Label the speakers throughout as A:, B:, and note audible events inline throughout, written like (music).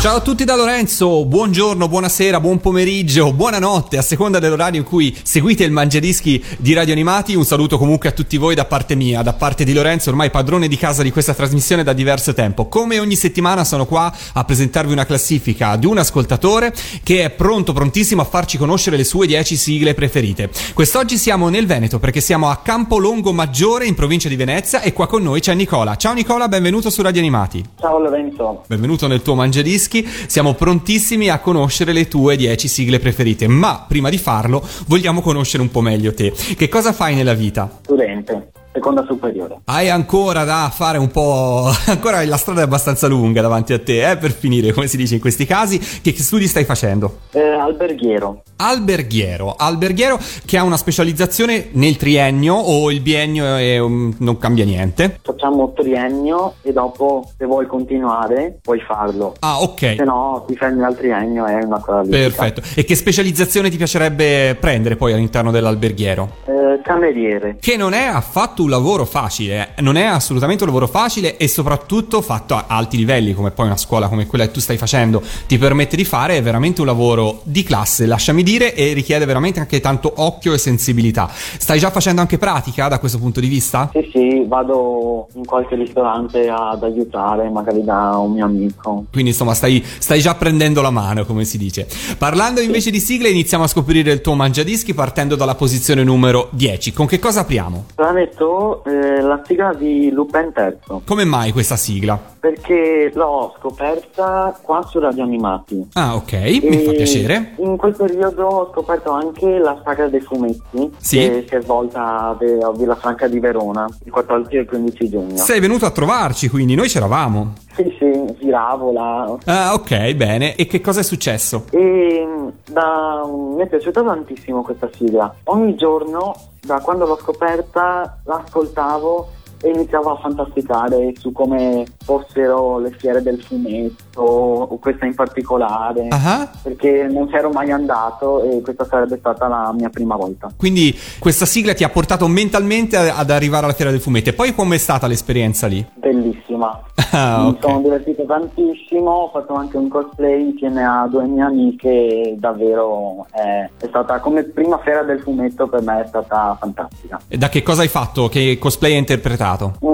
A: Ciao a tutti da Lorenzo, buongiorno, buonasera, buon pomeriggio, buonanotte, a seconda dell'orario in cui seguite il Mangiadischi di Radio Animati. Un saluto comunque a tutti voi da parte mia, da parte di Lorenzo, ormai padrone di casa di questa trasmissione da diverso tempo. Come ogni settimana sono qua a presentarvi una classifica di un ascoltatore che è pronto, prontissimo a farci conoscere le sue 10 sigle preferite. Quest'oggi siamo nel Veneto perché siamo a Campolongo Maggiore in provincia di Venezia e qua con noi c'è Nicola. Ciao Nicola, benvenuto su Radio Animati.
B: Ciao Lorenzo,
A: Benvenuto nel tuo Mangiadischi, siamo prontissimi a conoscere le tue 10 sigle preferite, ma prima di farlo vogliamo conoscere un po' meglio te. Che cosa fai nella vita?
B: studente, seconda superiore.
A: Hai ancora da fare un po'... (laughs) ancora la strada è abbastanza lunga davanti a te, eh, per finire, come si dice in questi casi. Che, studi stai facendo?
B: Eh, alberghiero,
A: Alberghiero, alberghiero che ha una specializzazione nel triennio o il biennio è, um, non cambia niente?
B: facciamo triennio e dopo se vuoi continuare puoi farlo.
A: Ah, ok.
B: Se no ti fermi al triennio è una cosa litica.
A: Perfetto. E che specializzazione ti piacerebbe prendere poi all'interno dell'alberghiero?
B: Eh, cameriere,
A: Che non è affatto un lavoro facile, eh. non è assolutamente un lavoro facile e soprattutto fatto a alti livelli, come poi una scuola come quella che tu stai facendo ti permette di fare, è veramente un lavoro di classe, lasciami dire, e richiede veramente anche tanto occhio e sensibilità. Stai già facendo anche pratica da questo punto di vista?
B: sì sì, vado in qualche ristorante ad aiutare, magari da un mio amico.
A: Quindi insomma stai, stai già prendendo la mano, come si dice. Parlando invece di sigle, iniziamo a scoprire il tuo mangiadischi partendo dalla posizione numero 10. Con che cosa apriamo?
B: Planetto, eh, la sigla di Lupin III,
A: Come mai questa sigla?
B: perché l'ho scoperta qua su Radio Animati.
A: Ah, ok, mi fa
B: E
A: piacere.
B: In quel periodo ho scoperto anche la saga dei fumetti
A: Sì.
B: che si è svolta a Villa Franca di Verona il 14 e il 15 giugno.
A: Sei venuto a trovarci, quindi noi c'eravamo.
B: Sì, sì, giravo là.
A: Ah, ok, bene. E che cosa è successo?
B: E da- mi è piaciuta tantissimo questa sigla. Ogni giorno, da quando l'ho scoperta, l'ascoltavo e iniziavo a fantasticare su come fossero le fiere del fumetto, o questa in particolare.
A: Ah,
B: Perché non c'ero mai andato e questa sarebbe stata la mia prima volta.
A: quindi questa sigla ti ha portato mentalmente ad arrivare alla fiera del fumetto. E poi com'è stata l'esperienza lì?
B: Bellissima. (laughs)
A: Ah,
B: Mi
A: ok.
B: sono divertito tantissimo, ho fatto anche un cosplay insieme a due mie amiche davvero è, è stata come prima fiera del fumetto per me è stata fantastica.
A: E da che cosa hai fatto? Che cosplay hai interpretato?
B: Mm,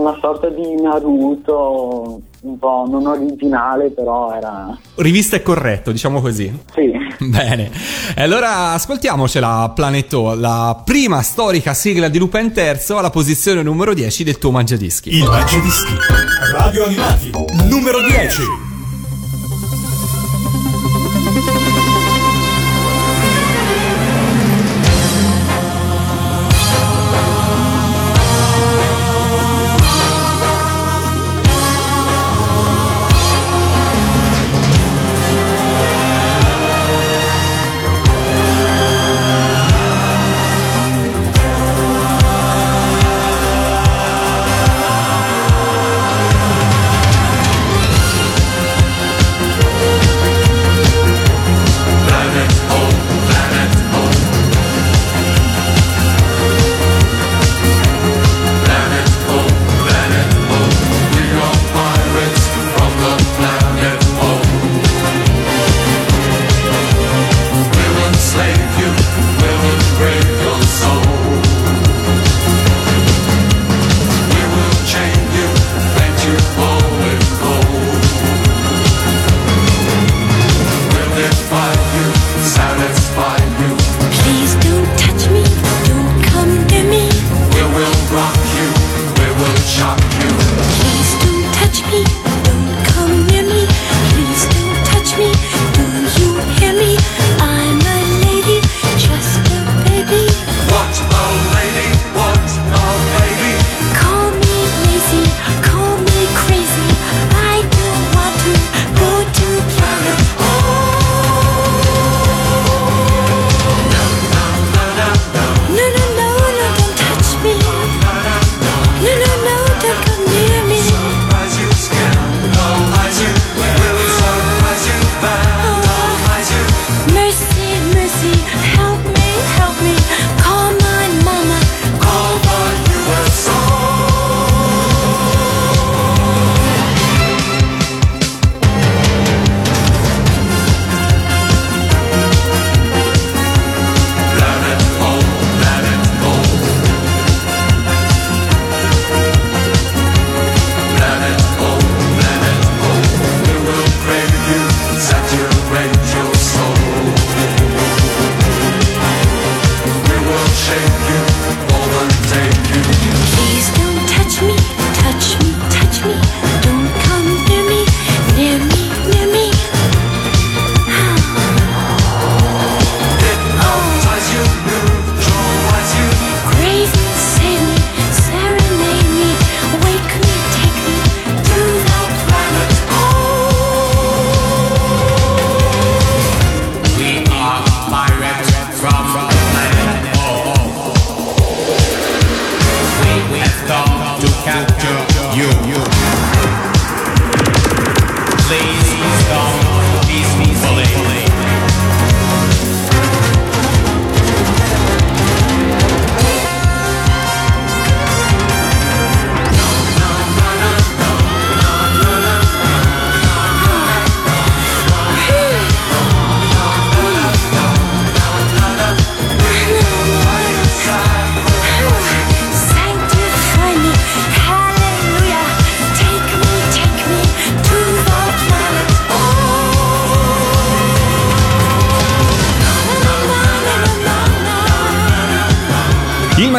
B: Una sorta di Naruto un po' non originale però era...
A: Rivista è corretto, diciamo così.
B: sì. (laughs)
A: Bene, e allora ascoltiamocela Planeto, la prima storica sigla di Lupin III alla posizione numero 10 del tuo mangiadischi.
C: Il Mangiadischi, Radio Animati, numero 10.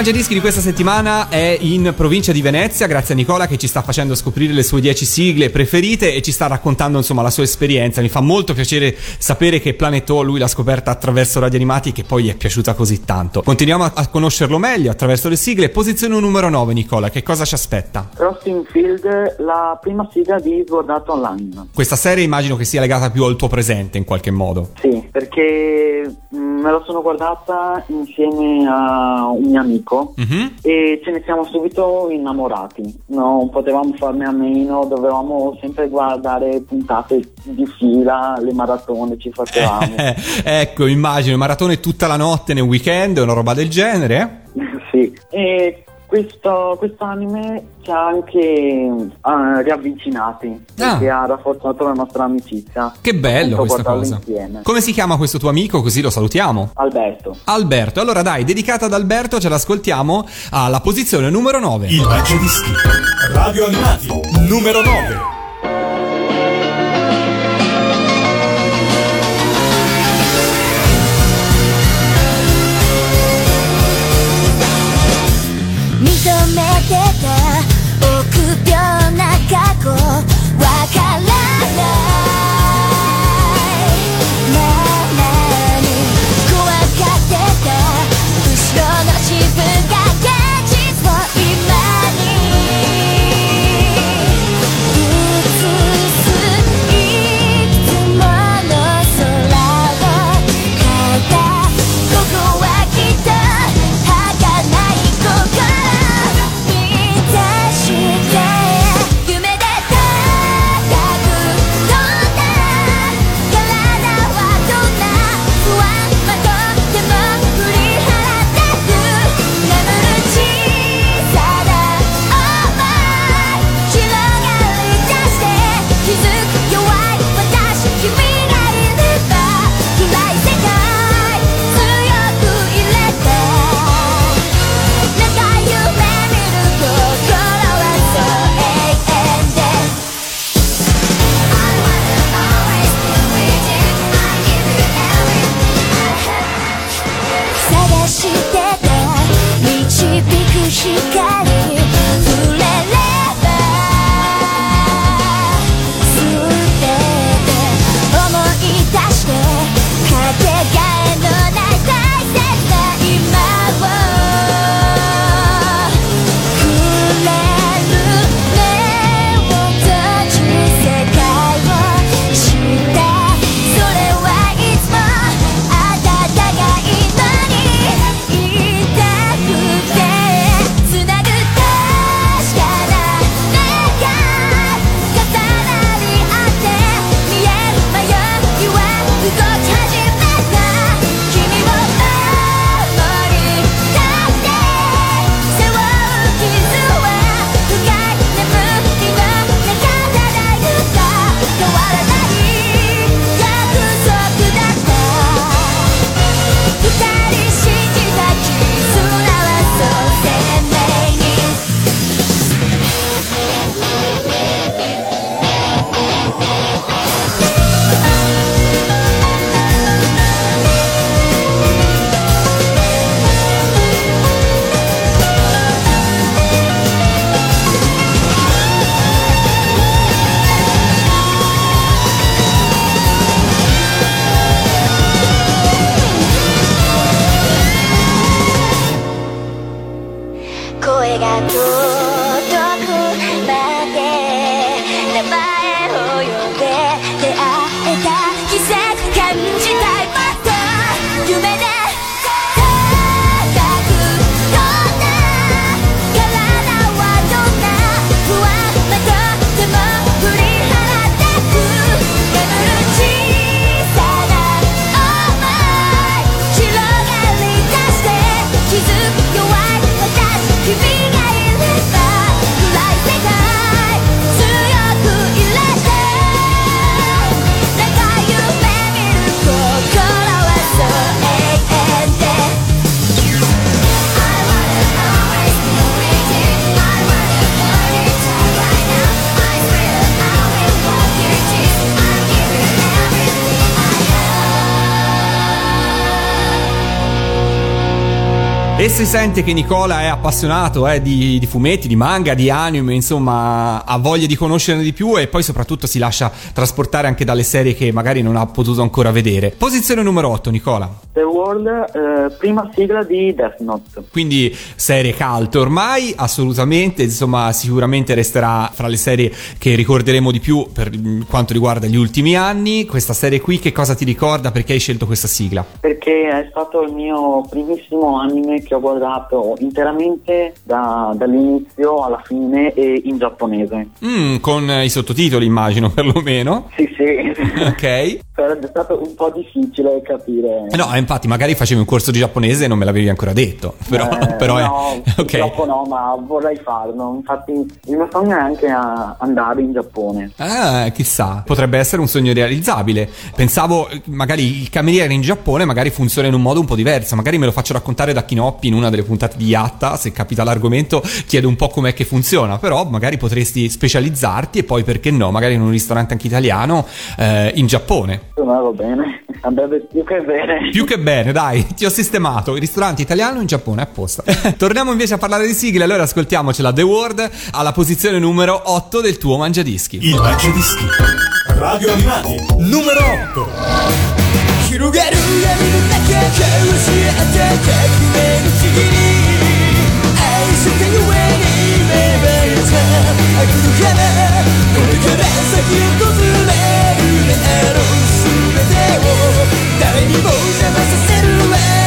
A: Il Mangiadischi di questa settimana è in provincia di Venezia, grazie a Nicola che ci sta facendo scoprire le sue 10 sigle preferite e ci sta raccontando insomma la sua esperienza. Mi fa molto piacere sapere che Planet O lui l'ha scoperta attraverso Radio Animati che poi gli è piaciuta così tanto. Continuiamo a, a conoscerlo meglio attraverso le sigle. Posizione numero 9 Nicola, che cosa ci aspetta?
B: Crossing Field, la prima sigla di Sbordato Online.
A: Questa serie immagino che sia legata più al tuo presente in qualche modo.
B: Sì, perché mm, me la sono guardata insieme a un mio amico
A: Mhm.
B: e ce ne siamo subito innamorati. Non potevamo farne a meno, dovevamo sempre guardare puntate di fila, le maratone ci facevamo.
A: Eh, (laughs) ecco, immagino, maratone tutta la notte nel weekend, una roba del genere. (laughs)
B: sì. E questo, questo anime ci ha anche eh, riavvicinati perché ha rafforzato la nostra amicizia.
A: Che bello questa cosa.
B: insieme.
A: Come si chiama questo tuo amico? Così lo salutiamo.
B: Alberto.
A: Alberto, allora dai, dedicata ad Alberto, ce l'ascoltiamo alla posizione numero 9.
C: Il Mangiadischi. Radio Animati. Numero 9.
D: 染めてた臆病な過去わからない。
A: E si sente che Nicola è appassionato eh, di, di fumetti, di manga, di anime, insomma, ha voglia di conoscerne di più e poi soprattutto si lascia trasportare anche dalle serie che magari non ha potuto ancora vedere. Posizione numero 8, Nicola.
B: The World, eh, prima sigla di Death Note.
A: Quindi serie cult ormai, assolutamente, insomma, sicuramente resterà fra le serie che ricorderemo di più per mm, quanto riguarda gli ultimi anni. Questa serie qui, che cosa ti ricorda? Perché hai scelto questa sigla?
B: Perché è stato il mio primissimo anime che ho guardato interamente da- dall'inizio alla fine e in giapponese.
A: Mm, con i sottotitoli, immagino, (laughs) perlomeno.
B: Sì, sì.
A: Ok. (laughs)
B: Sarebbe stato un po' difficile capire.
A: Eh No, infatti, magari facevi un corso di giapponese e non me l'avevi ancora detto. Però,
B: Eh, (laughs)
A: però è.
B: no,
A: Ok.
B: purtroppo no, ma vorrei farlo. Infatti, il mio sogno è anche a- andare in Giappone.
A: Ah, chissà, potrebbe essere un sogno realizzabile. Pensavo, magari il cameriere in Giappone magari funziona in un modo un po' diverso. Magari me lo faccio raccontare da Kinoppi in una delle puntate di Yatta. Se capita l'argomento, chiedo un po' com'è che funziona. Però magari potresti specializzarti e poi, perché no, magari in un ristorante anche italiano eh, in Giappone.
B: Insomma, va bene. Andrebbe più che bene.
A: Più che bene, dai, ti ho sistemato. Il ristorante italiano in Giappone, apposta. (laughs) Torniamo invece a parlare di sigle, allora ascoltiamocela. The World alla posizione numero 8 del tuo mangiadischi.
C: Il Mangiadischi. Radio Animati. Numero 8.
E: 広がる闇の中交わし合った革命の次に。愛したゆえに。芽生えた悪の花これから先訪れるであろう全てを誰に。も邪魔させるわ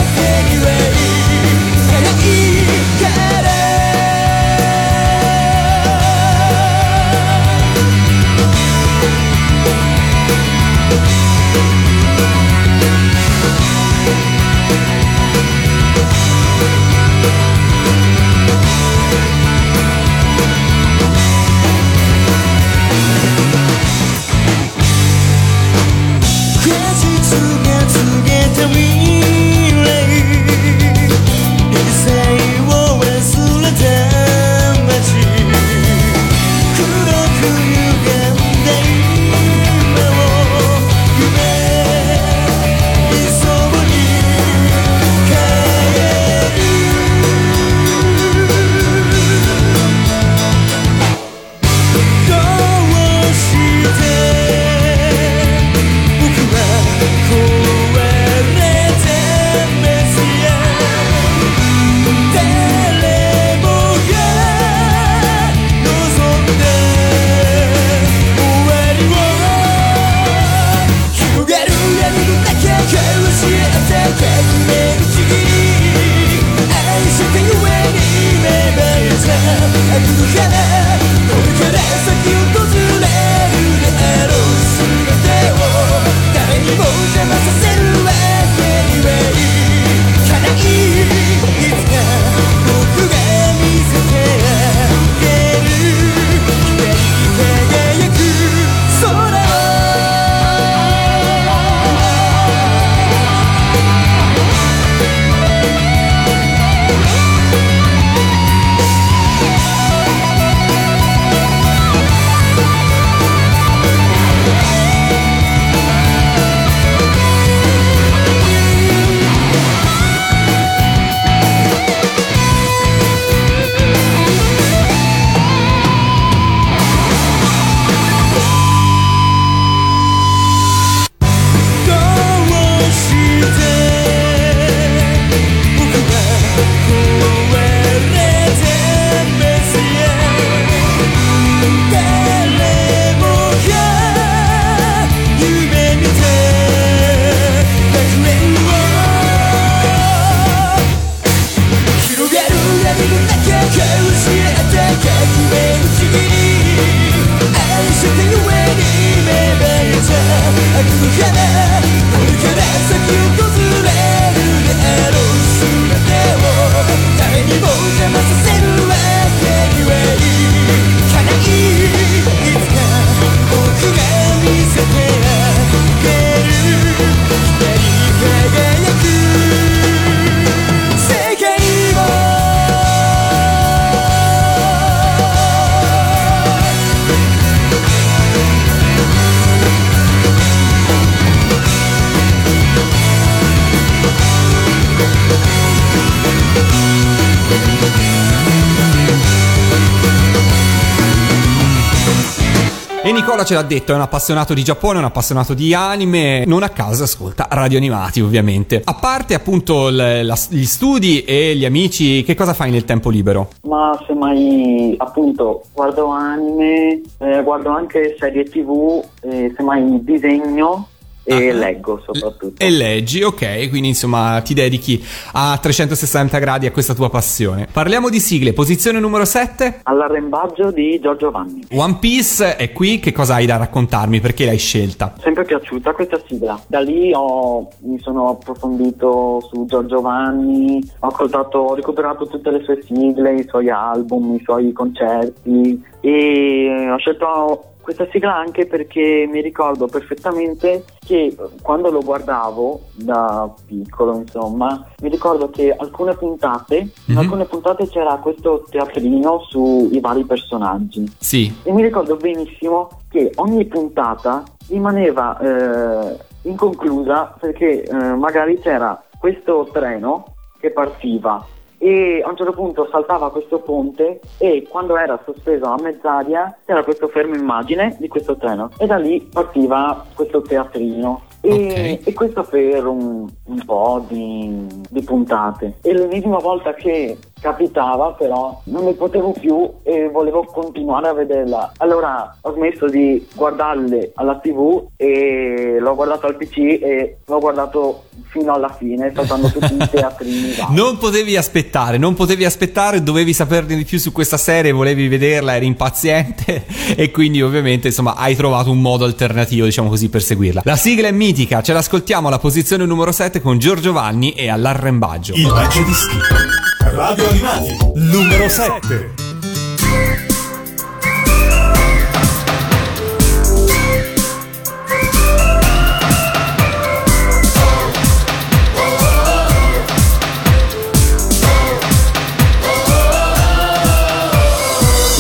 A: Nicola ce l'ha detto, è un appassionato di Giappone, un appassionato di anime, non a caso ascolta radio animati ovviamente. A parte appunto l- la- gli studi e gli amici, che cosa fai nel tempo libero?
B: Ma semmai appunto guardo anime, eh, guardo anche serie tv, eh, semmai disegno e
A: Ah.
B: leggo soprattutto.
A: E leggi, ok, quindi insomma ti dedichi a 360 gradi a questa tua passione. Parliamo di sigle, posizione numero 7.
B: All'arrembaggio di Giorgio Vanni.
A: One Piece è qui, che cosa hai da raccontarmi? Perché l'hai scelta?
B: Sempre piaciuta questa sigla. Da lì ho- mi sono approfondito su Giorgio Vanni, ho ascoltato, ho recuperato tutte le sue sigle, i suoi album, i suoi concerti e ho scelto questa sigla anche perché mi ricordo perfettamente che quando lo guardavo da piccolo, insomma, mi ricordo che alcune puntate, in
A: Mhm.
B: alcune puntate c'era questo teatrino sui vari personaggi.
A: Sì.
B: E mi ricordo benissimo che ogni puntata rimaneva eh, inconclusa perché eh, magari c'era questo treno che partiva e a un certo punto saltava questo ponte e quando era sospeso a mezz'aria c'era questo fermo immagine di questo treno e da lì partiva questo teatrino. E,
A: Ok.
B: e questo per un, un po' di, di puntate. E l'ennesima volta che capitava però non ne potevo più e volevo continuare a vederla. Allora ho smesso di guardarle alla tv e l'ho guardato al pc e l'ho guardato fino alla fine, saltando tutti i teatrini. (laughs)
A: Non potevi aspettare, non potevi aspettare, dovevi saperne di più su questa serie, volevi vederla, eri impaziente (laughs) e quindi ovviamente insomma hai trovato un modo alternativo diciamo così per seguirla. La sigla è mitica, ce l'ascoltiamo alla posizione numero 7 con Giorgio Vanni e all'arrembaggio.
C: Il Mangiadischi. Radio Animati. Numero 7.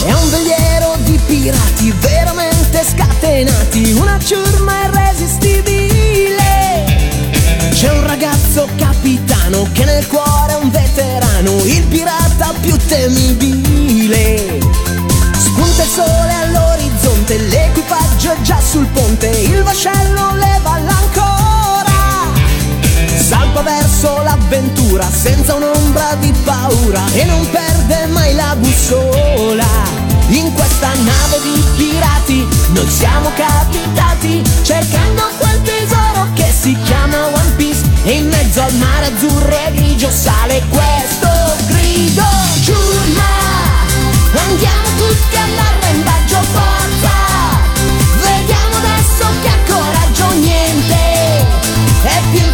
F: È un veliero di pirati veramente scatenati, una ciurma irresistibile. C'è un ragazzo capitano che nel cuore veterano, il pirata più temibile. Spunta il sole all'orizzonte, l'equipaggio è già sul ponte, il vascello leva l'ancora. Salpa verso l'avventura senza un'ombra di paura e non perde mai la bussola. In questa nave di pirati noi siamo capitati cercando quel tesoro che si chiama One Piece e in mezzo al mare azzurro e grigio sale questo grido. Giurma, andiamo tutti all'arrembaggio forza. Vediamo adesso che ha coraggio niente è più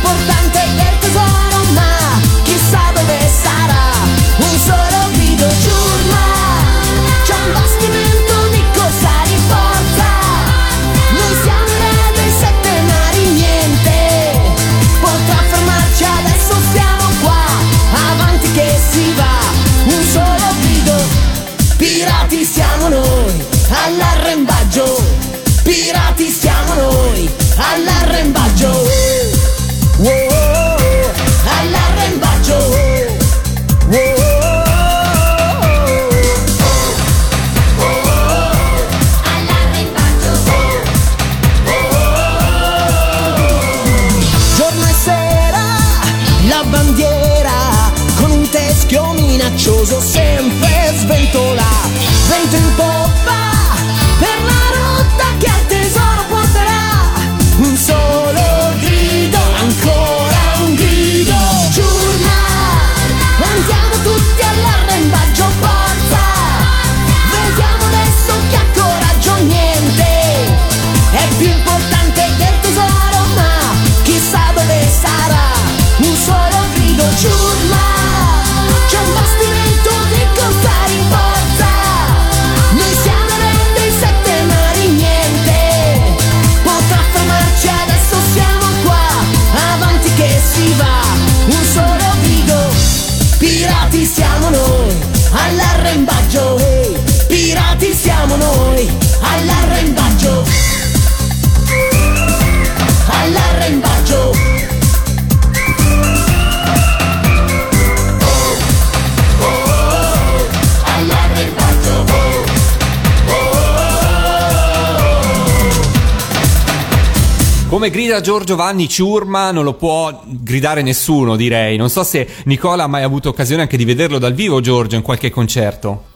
A: Come grida Giorgio Vanni Ciurma non lo può gridare nessuno, direi. Non so se Nicola ha mai avuto occasione anche di vederlo dal vivo, Giorgio, in qualche concerto.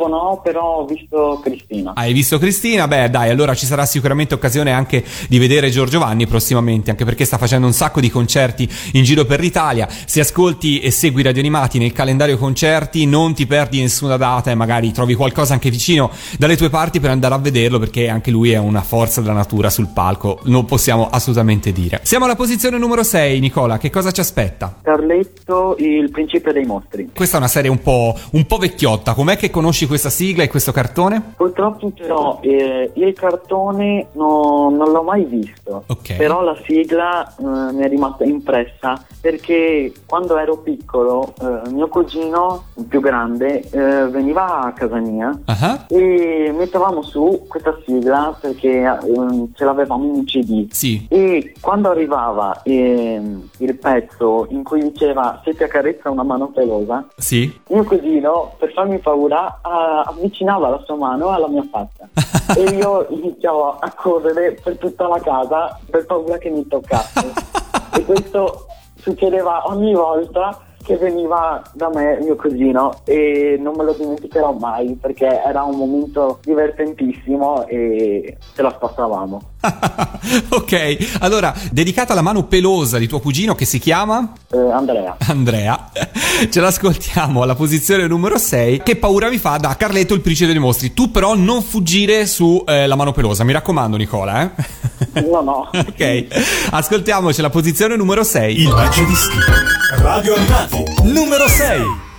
B: Purtroppo no, però ho visto Cristina.
A: Hai visto Cristina? Beh, dai, allora ci sarà sicuramente occasione anche di vedere Giorgio Vanni prossimamente, anche perché sta facendo un sacco di concerti in giro per l'Italia. Se ascolti e segui Radio Animati nel calendario concerti, non ti perdi nessuna data e magari trovi qualcosa anche vicino dalle tue parti per andare a vederlo, perché anche lui è una forza della natura sul palco, non possiamo assolutamente dire. Siamo alla posizione numero 6, Nicola, che cosa ci aspetta?
B: Carletto, il principe dei mostri.
A: Questa è una serie un po', un po' vecchiotta, com'è che conosci questa sigla e questo cartone?
B: Purtroppo però eh, il cartone no- non l'ho mai visto,
A: Ok.
B: però la sigla eh, mi è rimasta impressa perché quando ero piccolo eh, mio cugino più grande eh, veniva a casa mia
A: Ah,
B: e mettevamo su questa sigla perché ehm, ce l'avevamo in un CD.
A: Sì.
B: E quando arrivava ehm, il pezzo in cui diceva se ti accarezza una mano pelosa,
A: Sì?
B: mio cugino, per farmi paura, avvicinava la sua mano alla mia faccia e io iniziavo a correre per tutta la casa per paura che mi toccasse. e questo succedeva ogni volta che veniva da me mio cugino e non me lo dimenticherò mai perché era un momento divertentissimo e ce la spassavamo. (laughs)
A: ok, allora, dedicata alla mano pelosa di tuo cugino che si chiama
B: Eh, Andrea. (laughs)
A: Andrea, (laughs) ce l'ascoltiamo alla posizione numero 6. Che paura vi fa da Carletto il principe dei mostri? Tu però non fuggire su eh, la mano pelosa, mi raccomando Nicola, eh?
B: No, no.
A: ok, ascoltiamoci la posizione numero 6.
G: Il Mangiadischi. Radio Animati. Numero 6.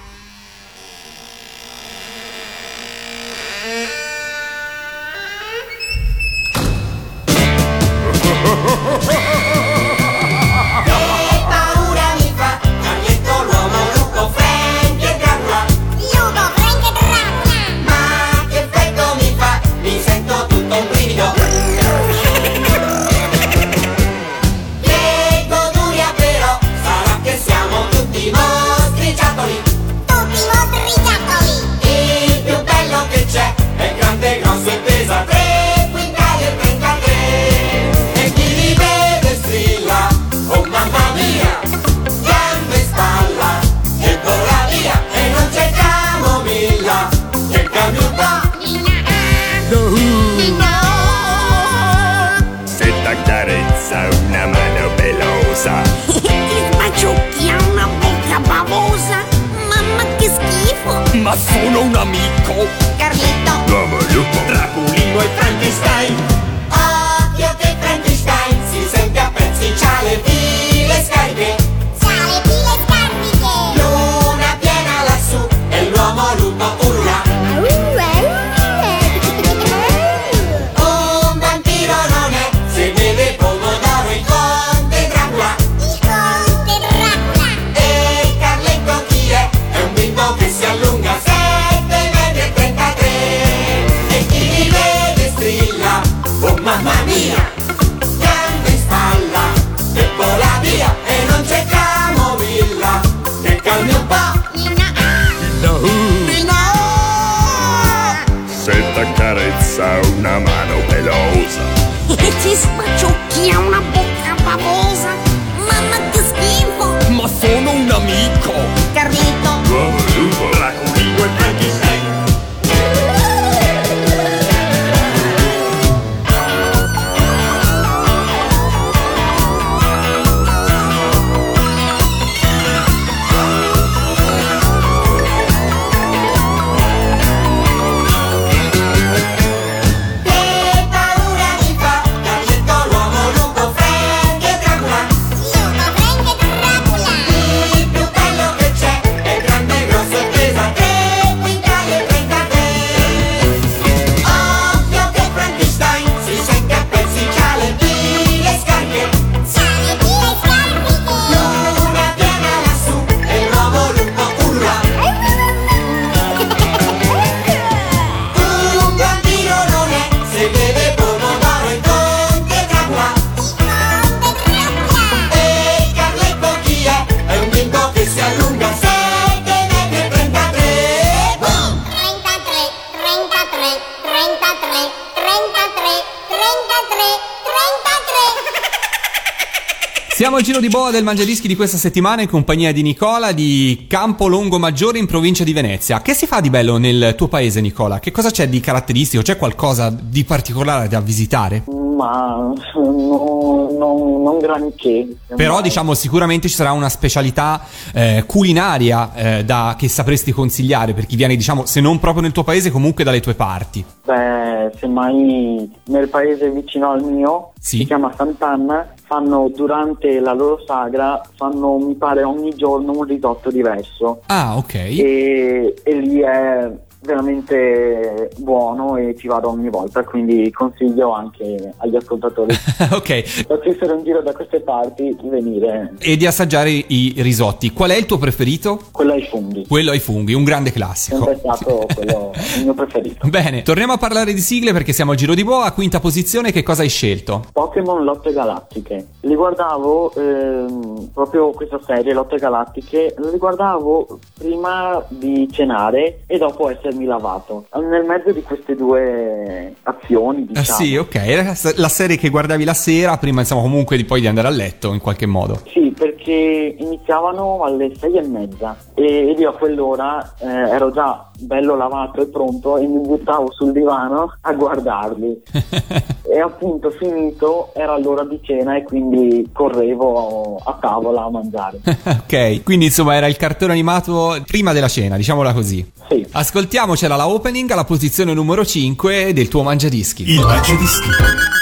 A: Di boa del Mangiadischi di questa settimana in compagnia di Nicola di Campo Longo Maggiore in provincia di Venezia. Che si fa di bello nel tuo paese, Nicola? Che cosa c'è di caratteristico? C'è qualcosa di particolare da visitare?
B: Ma no- no- non granché.
A: Però
B: Ma-
A: diciamo sicuramente ci sarà una specialità eh, culinaria eh, da- che sapresti consigliare per chi viene diciamo se non proprio nel tuo paese comunque dalle tue parti.
B: Beh, semmai nel paese vicino al mio,
A: Sì.
B: si chiama Sant'Anna, fanno durante la loro sagra, fanno mi pare ogni giorno un risotto diverso
A: Ah ok.
B: e, e lì è veramente buono e ci vado ogni volta, quindi consiglio anche agli ascoltatori (laughs)
A: ok.
B: se facessero un giro da queste parti di venire,
A: E di assaggiare i risotti. Qual è il tuo preferito?
B: quello ai funghi.
A: Quello ai funghi, un grande classico.
B: Sempre stato quello (laughs) il mio preferito.
A: Bene, torniamo a parlare di sigle perché siamo al giro di boa. Quinta posizione, che cosa hai scelto?
B: Pokémon Lotte Galattiche. Li guardavo ehm, proprio questa serie, Lotte Galattiche, li guardavo prima di cenare e dopo essermi lavato. Nel mezzo di queste due azioni,
A: Ah
B: diciamo.
A: sì, ok. La serie che guardavi la sera, prima insomma comunque di poi di andare a letto in qualche modo.
B: Sì, perché iniziavano alle sei e mezza e ed io a quell'ora eh, ero già bello lavato e pronto e mi buttavo sul divano a guardarli. (laughs) e appunto finito era l'ora di cena e quindi correvo a tavola a mangiare. (laughs)
A: ok, quindi insomma era il cartone animato prima della cena, diciamola così.
B: Sì.
A: Ascoltiamocela la opening alla posizione numero 5 del tuo mangiadischi.
C: Il Mangiadischi.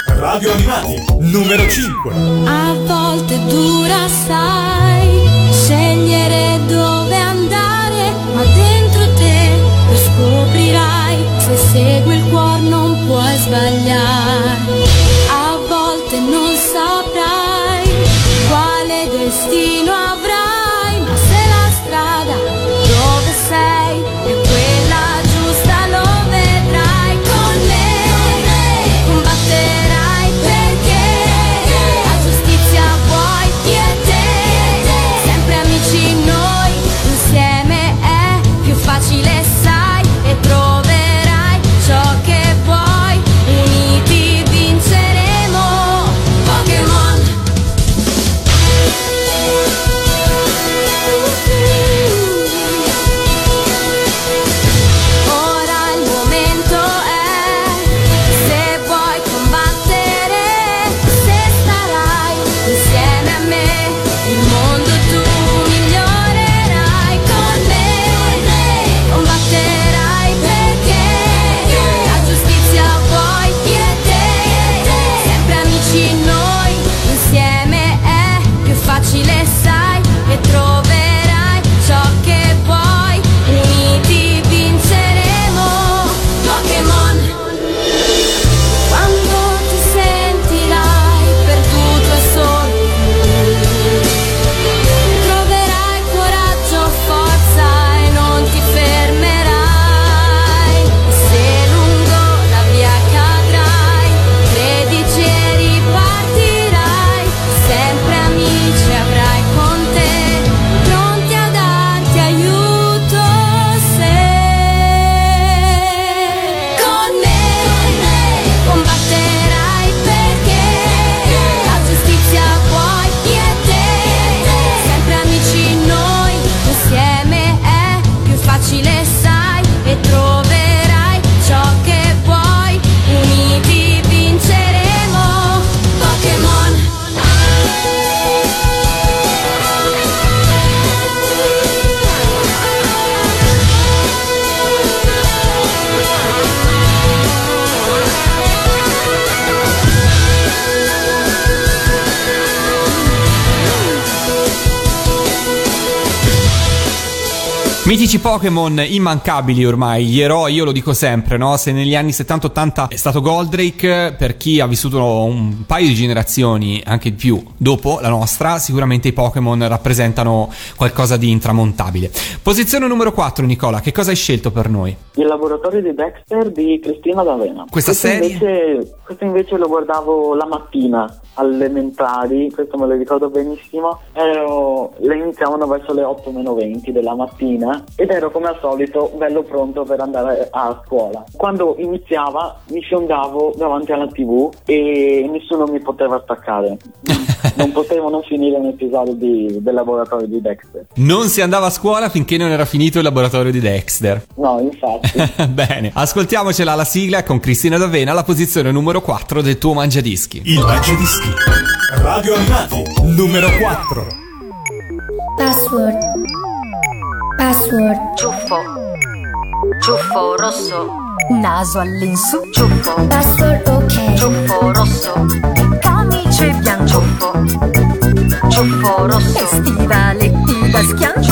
C: Radio Animati, numero 5.
D: A volte dura sai scegliere puoi sbagliare.
A: Mitici Pokémon immancabili ormai, gli eroi, io lo dico sempre, no? Se negli anni 70-80 è stato Goldrake, per chi ha vissuto un paio di generazioni, anche di più, dopo la nostra, sicuramente i Pokémon rappresentano qualcosa di intramontabile. Posizione numero 4, Nicola, che cosa hai scelto per noi?
B: Il laboratorio di Dexter di Cristina D'Avena.
A: Questa
B: Questo
A: serie?
B: Invece, questo invece lo guardavo la mattina alle elementari, questo me lo ricordo benissimo. Ero, le iniziavano verso le 8 meno 20 della mattina ed ero come al solito bello pronto per andare a scuola. Quando iniziava mi fiondavo davanti alla tv e nessuno mi poteva staccare. (laughs) non potevo non finire un episodio di- del laboratorio di Dexter.
A: Non si andava a scuola finché non era finito il laboratorio di Dexter.
B: No, infatti. (laughs)
A: Bene, ascoltiamocela la sigla con Cristina D'Avena, la posizione numero 4 del tuo mangiadischi.
C: Il Mangiadischi. Radio Animati, numero 4.
D: Password. Password.
H: Ciuffo. Ciuffo rosso. Naso all'insù. Ciuffo.
D: Password ok.
H: Ciuffo rosso. Camice bianco. Ciuffo. Ciuffo rosso. E stivaletti da schianto.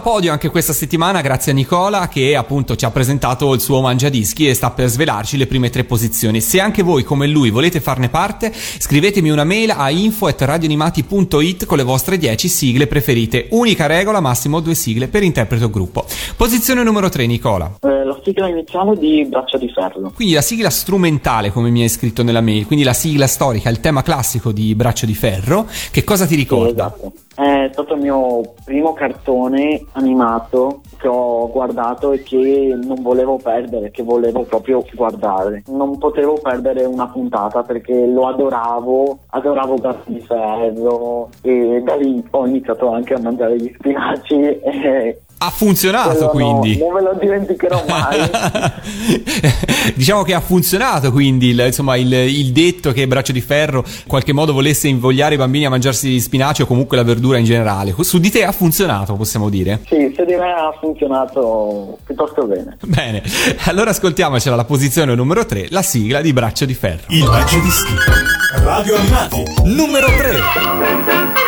A: Zona podio anche questa settimana grazie a Nicola che appunto ci ha presentato il suo mangiadischi e sta per svelarci le prime tre posizioni. Se anche voi come lui volete farne parte, scrivetemi una mail a info@radioanimati.it con le vostre 10 sigle preferite. Unica regola, massimo due sigle per interprete o gruppo. Posizione numero 3 Nicola.
B: Eh, la sigla iniziale di Braccia di Ferro.
A: Quindi la sigla strumentale, come mi hai scritto nella mail, quindi la sigla storica, il tema classico di Braccio di Ferro, che cosa ti ricorda?
B: esatto. È stato il mio primo cartone animato che ho guardato e che non volevo perdere, che volevo proprio guardare. Non potevo perdere una puntata perché lo adoravo, adoravo Gatto di Ferro e da lì ho iniziato anche a mangiare gli spinaci (laughs) e
A: Ha funzionato
B: quello no,
A: quindi.
B: non me lo dimenticherò mai. (laughs)
A: diciamo che ha funzionato quindi il, insomma, il, il detto che Braccio di Ferro in qualche modo volesse invogliare i bambini a mangiarsi gli spinaci o comunque la verdura in generale. Su di te ha funzionato, possiamo dire.
B: sì, se di me ha funzionato piuttosto bene.
A: Bene, allora ascoltiamocela la posizione numero 3, la sigla di Braccio di Ferro.
C: Il Mangiadischi. Radio Animati. Numero 3.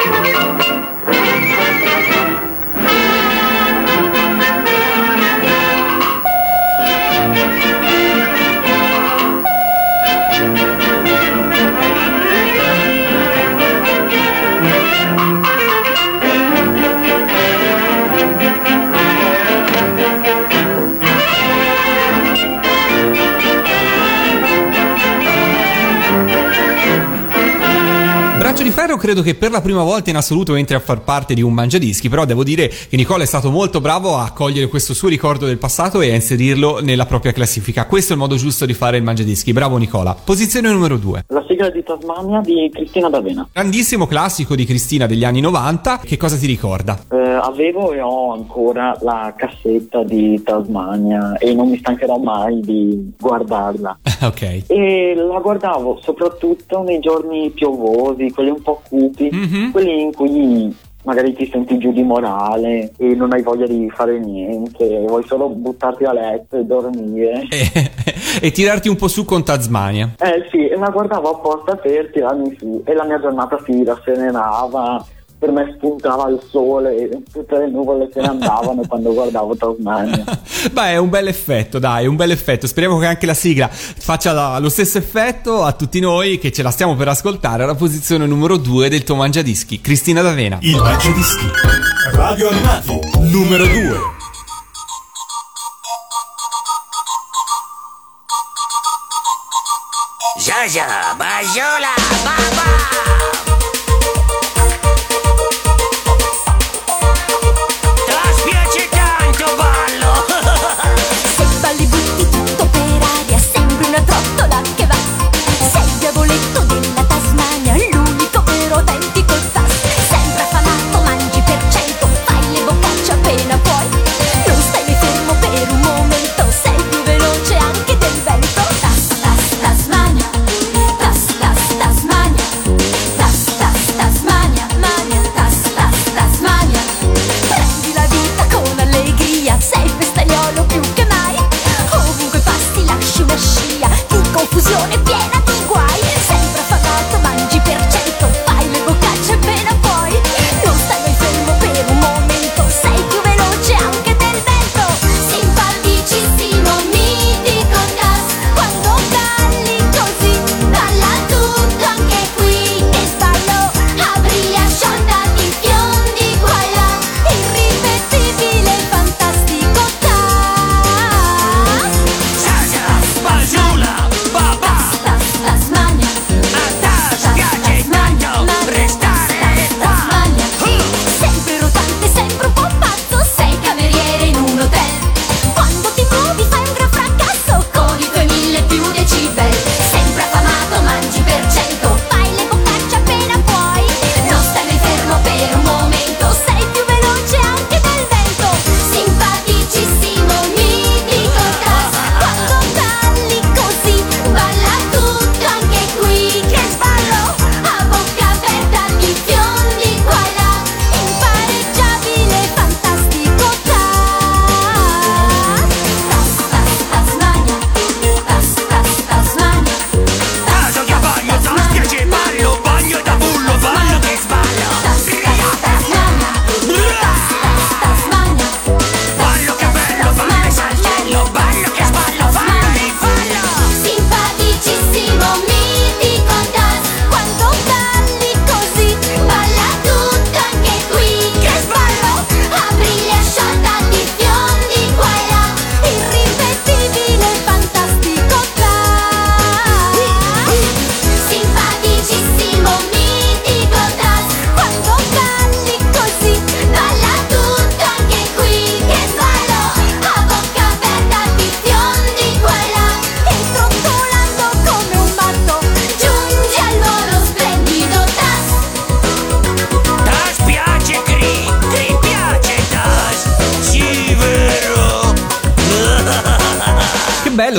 A: Braccio di Ferro credo che per la prima volta in assoluto entri a far parte di un mangiadischi, però devo dire che Nicola è stato molto bravo a cogliere questo suo ricordo del passato e a inserirlo nella propria classifica. Questo è il modo giusto di fare il mangiadischi. Bravo Nicola. Posizione numero 2.
B: La sigla di Tasmania di Cristina D'Avena.
A: Grandissimo classico di Cristina degli anni 90. Che cosa ti ricorda?
B: Eh, avevo e ho ancora la cassetta di Tasmania e non mi stancherò mai di guardarla. (laughs)
A: ok.
B: E la guardavo soprattutto nei giorni piovosi, quelli un po' cupi,
A: Mhm.
B: quelli in cui magari ti senti giù di morale e non hai voglia di fare niente, vuoi solo buttarti a letto e dormire.
A: E, (laughs) e tirarti un po' su con Tasmania.
B: Eh sì, la guardavo apposta per tirarmi su e la mia giornata si rasserenava, per me spuntava il sole e tutte le nuvole se ne andavano (laughs) quando guardavo Tasmania. (laughs)
A: Beh, è un bel effetto, dai, è un bel effetto. Speriamo che anche la sigla faccia la- lo stesso effetto a tutti noi che ce la stiamo per ascoltare alla posizione numero 2 del tuo mangiadischi, Cristina D'Avena.
C: Il Mangiadischi. Radio Animati. Numero 2.
I: Giorgio, Bajola, Baba!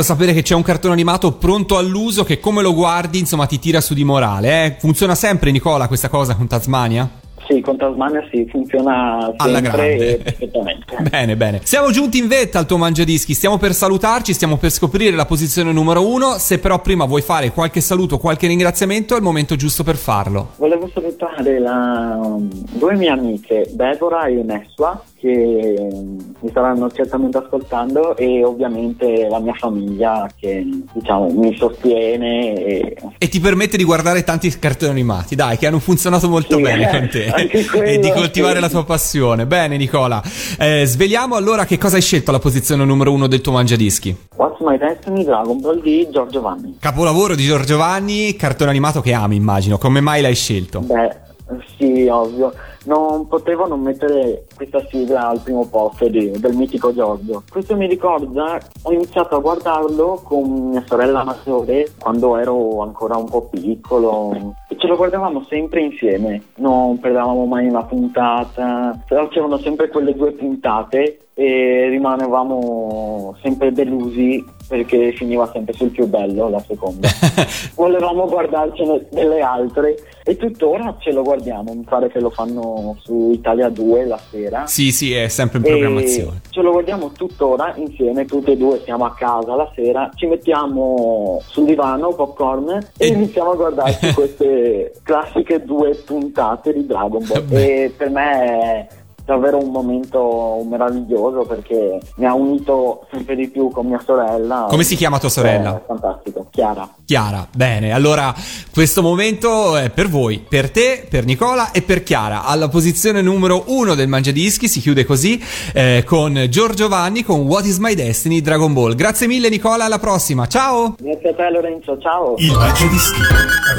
A: Sapere che c'è un cartone animato pronto all'uso che come lo guardi, insomma, ti tira su di morale. Eh? Funziona sempre, Nicola, questa cosa con Tasmania?
B: Sì, con Tasmania sì, funziona
A: Alla grande.
B: perfettamente. (laughs)
A: Bene, bene. Siamo giunti in vetta al tuo mangiadischi, stiamo per salutarci, stiamo per scoprire la posizione numero uno. Se però prima vuoi fare qualche saluto, qualche ringraziamento, è il momento giusto per farlo.
B: Volevo salutare la- due mie amiche, Deborah e Nessua, che mm, mi staranno certamente ascoltando e ovviamente la mia famiglia che diciamo mi sostiene e
A: E ti permette di guardare tanti cartoni animati, dai, che hanno funzionato molto
B: Sì,
A: bene
B: eh,
A: con te.
B: quello, (laughs)
A: e di coltivare
B: sì.
A: la tua passione. Bene, Nicola. Eh, sveliamo allora che cosa hai scelto alla posizione numero uno del tuo mangiadischi.
B: What's My Destiny Dragon Ball di Giorgio Vanni.
A: Capolavoro di Giorgio Vanni, cartone animato che ami, immagino. Come mai l'hai scelto?
B: Beh, sì, ovvio. Non potevo non mettere questa sigla al primo posto di- del mitico Giorgio. Questo mi ricorda, ho iniziato a guardarlo con mia sorella maggiore quando ero ancora un po' piccolo e ce lo guardavamo sempre insieme. Non perdevamo mai una puntata, però c'erano sempre quelle due puntate e rimanevamo sempre delusi perché finiva sempre sul più bello la seconda. (laughs) Volevamo guardarcene delle altre e tuttora ce lo guardiamo, mi pare che lo fanno su Italia 2 la sera.
A: Sì, sì, è sempre in
B: E
A: programmazione.
B: ce lo guardiamo tuttora insieme, tutti e due siamo a casa la sera, ci mettiamo sul divano, popcorn e,
A: E-
B: iniziamo a guardarci (laughs) queste classiche due puntate di Dragon Ball. E per me è davvero un momento meraviglioso perché mi ha unito sempre di più con mia sorella.
A: Come si chiama tua sorella?
B: È fantastico, Chiara.
A: Chiara, bene, allora questo momento è per voi, per te, per Nicola e per Chiara. Alla posizione numero uno del Mangiadischi si chiude così eh, con Giorgio Vanni con What is My Destiny Dragon Ball. Grazie mille Nicola, alla prossima, ciao!
B: Grazie a te Lorenzo, ciao.
C: Il Mangiadischi.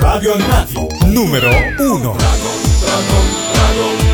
C: Radio Animati. Numero 1.
E: Chi